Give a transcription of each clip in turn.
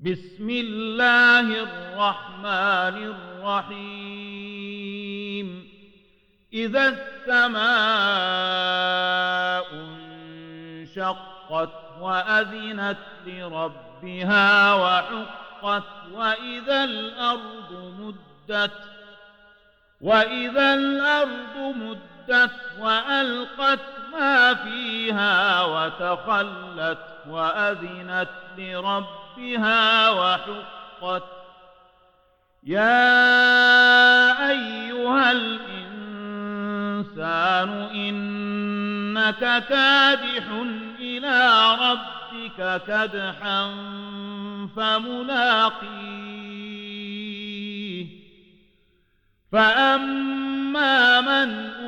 بسم الله الرحمن الرحيم إذا السماء انشقت وأذنت لربها وحقت وإذا الأرض مدت وإذا الأرض مدت وألقت ما فيها وتخلت وأذنت لربها وحقت. يا أيها الإنسان إنك كادح إلى ربك كدحا فملاقيه. فأما من أوتي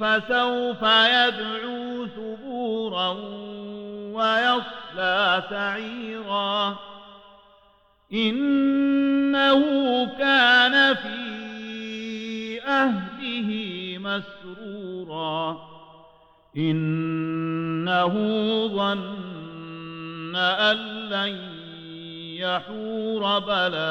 فسوف يدعو ثبورا ويصلى سعيرا. إنه كان في أهله مسرورا. إنه ظن أن لن يحور إن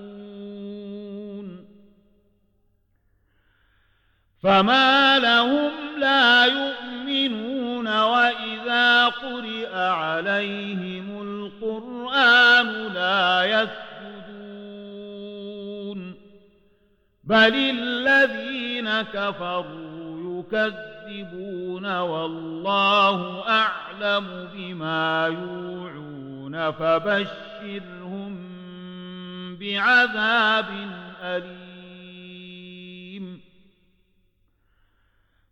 فما لهم لا يؤمنون وإذا قرئ عليهم القرآن لا يسجدون. بل الذين كفروا يكذبون والله أعلم بما يوعون فبشرهم بعذاب أليم.